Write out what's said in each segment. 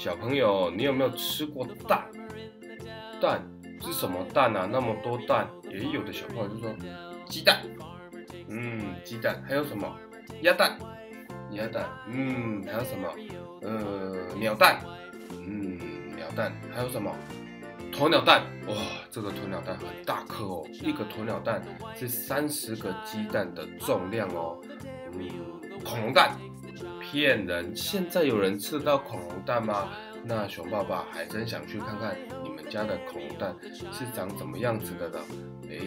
小朋友，你有没有吃过蛋？蛋是什么蛋啊？那么多蛋，也有的小朋友就说鸡蛋。嗯，鸡蛋还有什么？鸭蛋，鸭蛋。嗯，还有什么？呃，鸟蛋。嗯，鸟蛋还有什么？鸵鸟蛋。哇，这个鸵鸟蛋很大颗哦，一个鸵鸟蛋是三十个鸡蛋的重量哦。嗯，恐龙蛋。骗人！现在有人吃到恐龙蛋吗？那熊爸爸还真想去看看你们家的恐龙蛋是长怎么样子的呢。哎，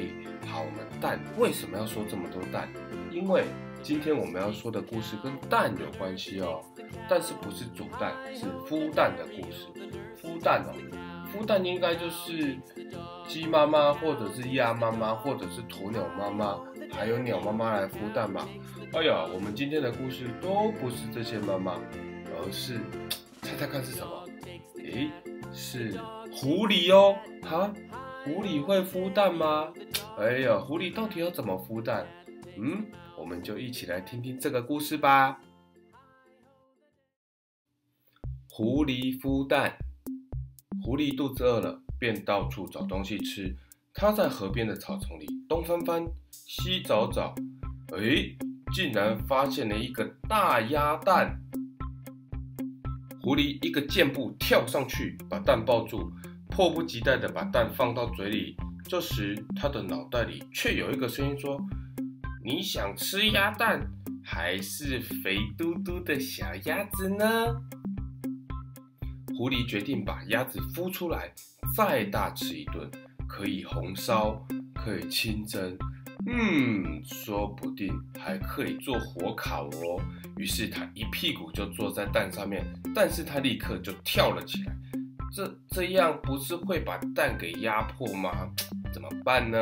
好，我们蛋为什么要说这么多蛋？因为今天我们要说的故事跟蛋有关系哦。但是不是煮蛋，是孵蛋的故事。孵蛋哦，孵蛋应该就是鸡妈妈，或者是鸭妈妈，或者是鸵鸟妈妈，还有鸟妈妈来孵蛋吧。哎呀，我们今天的故事都不是这些妈妈，而是 猜猜看是什么？诶，是狐狸哦。哈，狐狸会孵蛋吗？哎呀，狐狸到底要怎么孵蛋？嗯，我们就一起来听听这个故事吧。狐狸孵蛋。狐狸肚子饿了，便到处找东西吃。它在河边的草丛里东翻翻，西找找。哎。竟然发现了一个大鸭蛋！狐狸一个箭步跳上去，把蛋抱住，迫不及待地把蛋放到嘴里。这时，他的脑袋里却有一个声音说：“你想吃鸭蛋，还是肥嘟嘟的小鸭子呢？”狐狸决定把鸭子孵出来，再大吃一顿，可以红烧，可以清蒸。嗯，说不定还可以做火烤哦。于是他一屁股就坐在蛋上面，但是他立刻就跳了起来。这这样不是会把蛋给压破吗？怎么办呢？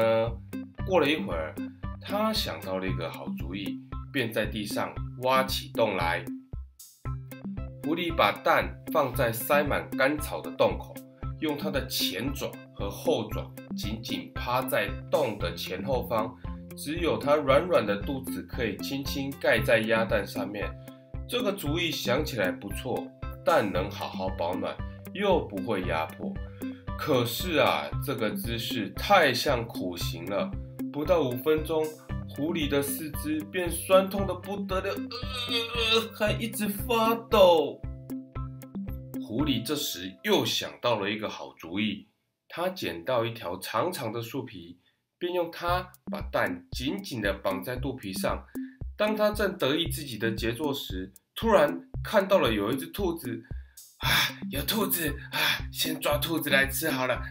过了一会儿，他想到了一个好主意，便在地上挖起洞来。狐狸把蛋放在塞满干草的洞口，用它的前爪和后爪紧紧趴在洞的前后方。只有它软软的肚子可以轻轻盖在鸭蛋上面，这个主意想起来不错，蛋能好好保暖，又不会压迫。可是啊，这个姿势太像苦行了，不到五分钟，狐狸的四肢便酸痛的不得了，呃，还一直发抖。狐狸这时又想到了一个好主意，他捡到一条长长的树皮。便用它把蛋紧紧地绑在肚皮上。当他正得意自己的杰作时，突然看到了有一只兔子。啊，有兔子啊！先抓兔子来吃好了。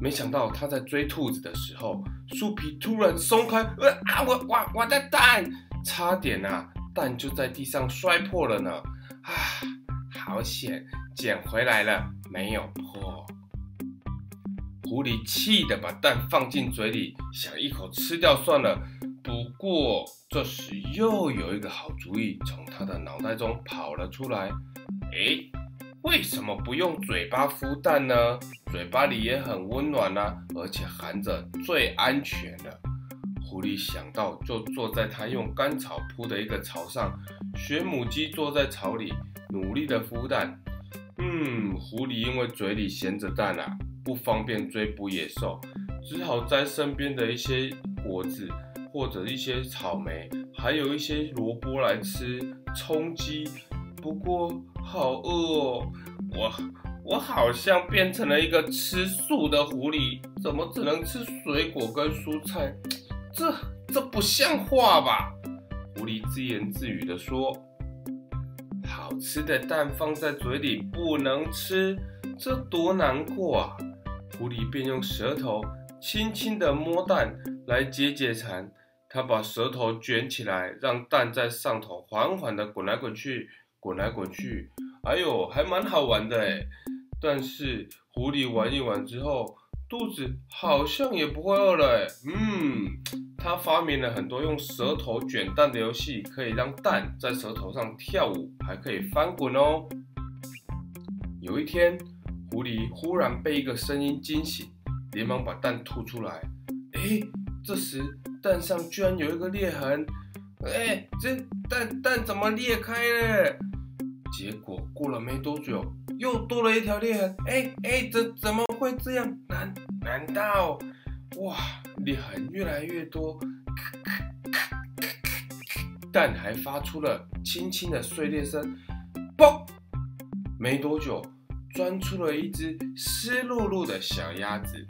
没想到他在追兔子的时候，树皮突然松开。呃啊，我我我的蛋，差点啊，蛋就在地上摔破了呢。啊，好险，捡回来了，没有破。狐狸气得把蛋放进嘴里，想一口吃掉算了。不过这时又有一个好主意从他的脑袋中跑了出来。哎，为什么不用嘴巴孵蛋呢？嘴巴里也很温暖啊，而且含着最安全的。狐狸想到，就坐在他用干草铺的一个巢上，学母鸡坐在巢里，努力的孵蛋。嗯，狐狸因为嘴里衔着蛋啊。不方便追捕野兽，只好摘身边的一些果子，或者一些草莓，还有一些萝卜来吃充饥。不过好饿哦，我我好像变成了一个吃素的狐狸，怎么只能吃水果跟蔬菜？这这不像话吧？狐狸自言自语地说：“好吃的蛋放在嘴里不能吃，这多难过啊！”狐狸便用舌头轻轻地摸蛋来解解馋。他把舌头卷起来，让蛋在上头缓缓地滚来滚去，滚来滚去。哎呦，还蛮好玩的哎！但是狐狸玩一玩之后，肚子好像也不会饿了哎。嗯，他发明了很多用舌头卷蛋的游戏，可以让蛋在舌头上跳舞，还可以翻滚哦。有一天。狐狸忽然被一个声音惊醒，连忙把蛋吐出来。哎，这时蛋上居然有一个裂痕。哎，这蛋蛋怎么裂开了？结果过了没多久，又多了一条裂痕。哎哎，怎怎么会这样？难难道哇，裂痕越来越多，蛋还发出了轻轻的碎裂声。嘣！没多久，钻出了一只湿漉漉的小鸭子。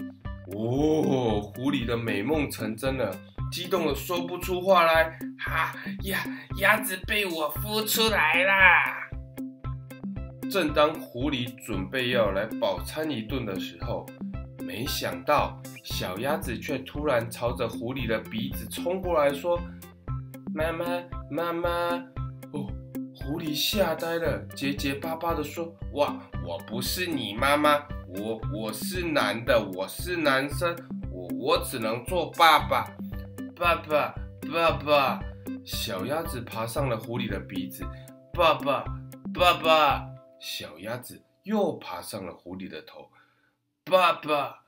哦，狐狸的美梦成真了，激动的说不出话来。哈呀，鸭子被我孵出来啦！正当狐狸准备要来饱餐一顿的时候，没想到小鸭子却突然朝着狐狸的鼻子冲过来，说：“妈妈，妈妈！”狐狸吓呆了，结结巴巴的说：“哇，我不是你妈妈，我我是男的，我是男生，我我只能做爸爸，爸爸，爸爸。”小鸭子爬上了狐狸的鼻子，爸爸，爸爸。小鸭子又爬上了狐狸的头，爸爸，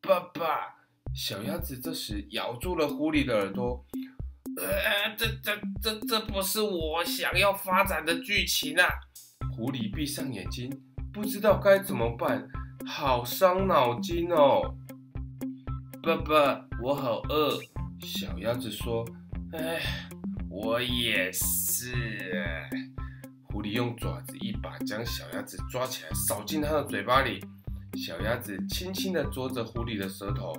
爸爸。小鸭子这时咬住了狐狸的耳朵，呃，这这这这不是我想要发展的剧情啊！狐狸闭上眼睛，不知道该怎么办，好伤脑筋哦。爸爸，我好饿。小鸭子说：“哎，我也是。”狐狸用爪子一把将小鸭子抓起来，扫进它的嘴巴里。小鸭子轻轻地啄着狐狸的舌头，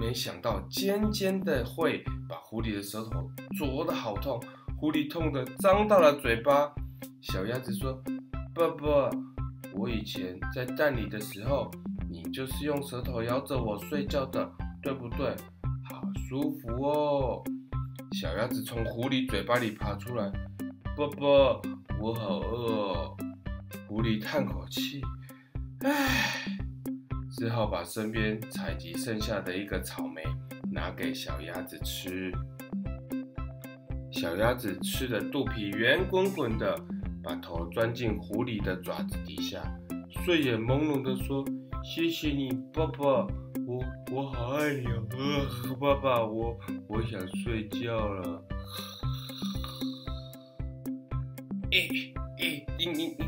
没想到尖尖的会把狐狸的舌头啄得好痛。狐狸痛得张大了嘴巴。小鸭子说：“爸爸，我以前在蛋里的时候，你就是用舌头咬着我睡觉的，对不对？好舒服哦。”小鸭子从狐狸嘴巴里爬出来，爸爸。我好饿哦，狐狸叹口气，唉，只好把身边采集剩下的一个草莓拿给小鸭子吃。小鸭子吃的肚皮圆滚滚的，把头钻进狐狸的爪子底下，睡眼朦胧的说：“谢谢你，爸爸，我我好爱你哦，爸爸，我我想睡觉了。”咦咦嘤嘤嘤！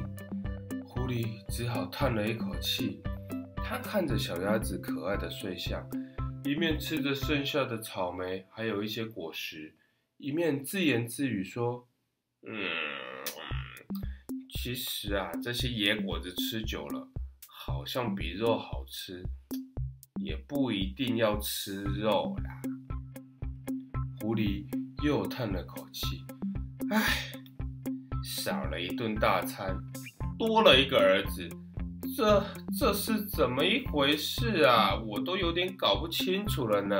狐狸只好叹了一口气。他看着小鸭子可爱的睡相，一面吃着剩下的草莓，还有一些果实，一面自言自语说：“嗯，其实啊，这些野果子吃久了，好像比肉好吃，也不一定要吃肉啦。”狐狸又叹了口气，唉。少了一顿大餐，多了一个儿子，这这是怎么一回事啊？我都有点搞不清楚了呢。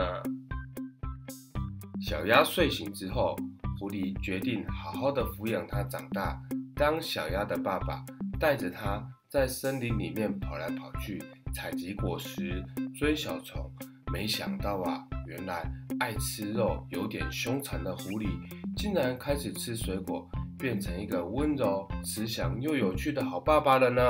小鸭睡醒之后，狐狸决定好好的抚养它长大，当小鸭的爸爸，带着它在森林里面跑来跑去，采集果实，追小虫。没想到啊，原来爱吃肉、有点凶残的狐狸，竟然开始吃水果。变成一个温柔、慈祥又有趣的好爸爸了呢。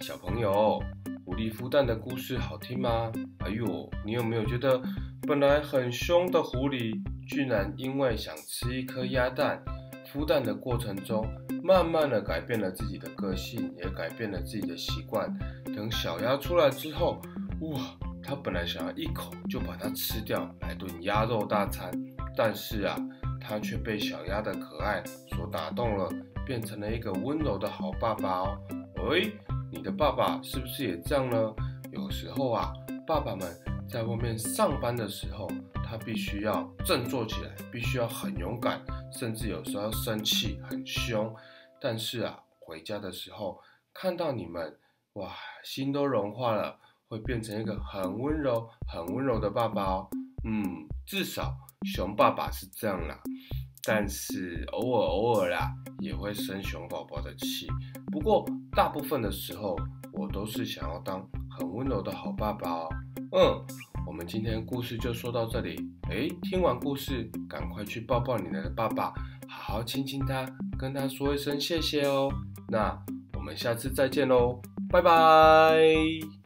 小朋友，狐狸孵蛋的故事好听吗？哎呦，你有没有觉得本来很凶的狐狸，居然因为想吃一颗鸭蛋，孵蛋的过程中，慢慢的改变了自己的个性，也改变了自己的习惯。等小鸭出来之后，哇，它本来想要一口就把它吃掉，来顿鸭肉大餐，但是啊。它却被小鸭的可爱所打动了，变成了一个温柔的好爸爸哦。喂，你的爸爸是不是也这样呢？有时候啊，爸爸们在外面上班的时候，他必须要振作起来，必须要很勇敢，甚至有时候要生气很凶。但是啊，回家的时候看到你们，哇，心都融化了，会变成一个很温柔、很温柔的爸爸哦。嗯，至少。熊爸爸是这样啦，但是偶尔偶尔啦也会生熊宝宝的气。不过大部分的时候，我都是想要当很温柔的好爸爸哦。嗯，我们今天故事就说到这里。诶，听完故事，赶快去抱抱你的爸爸，好好亲亲他，跟他说一声谢谢哦。那我们下次再见喽，拜拜。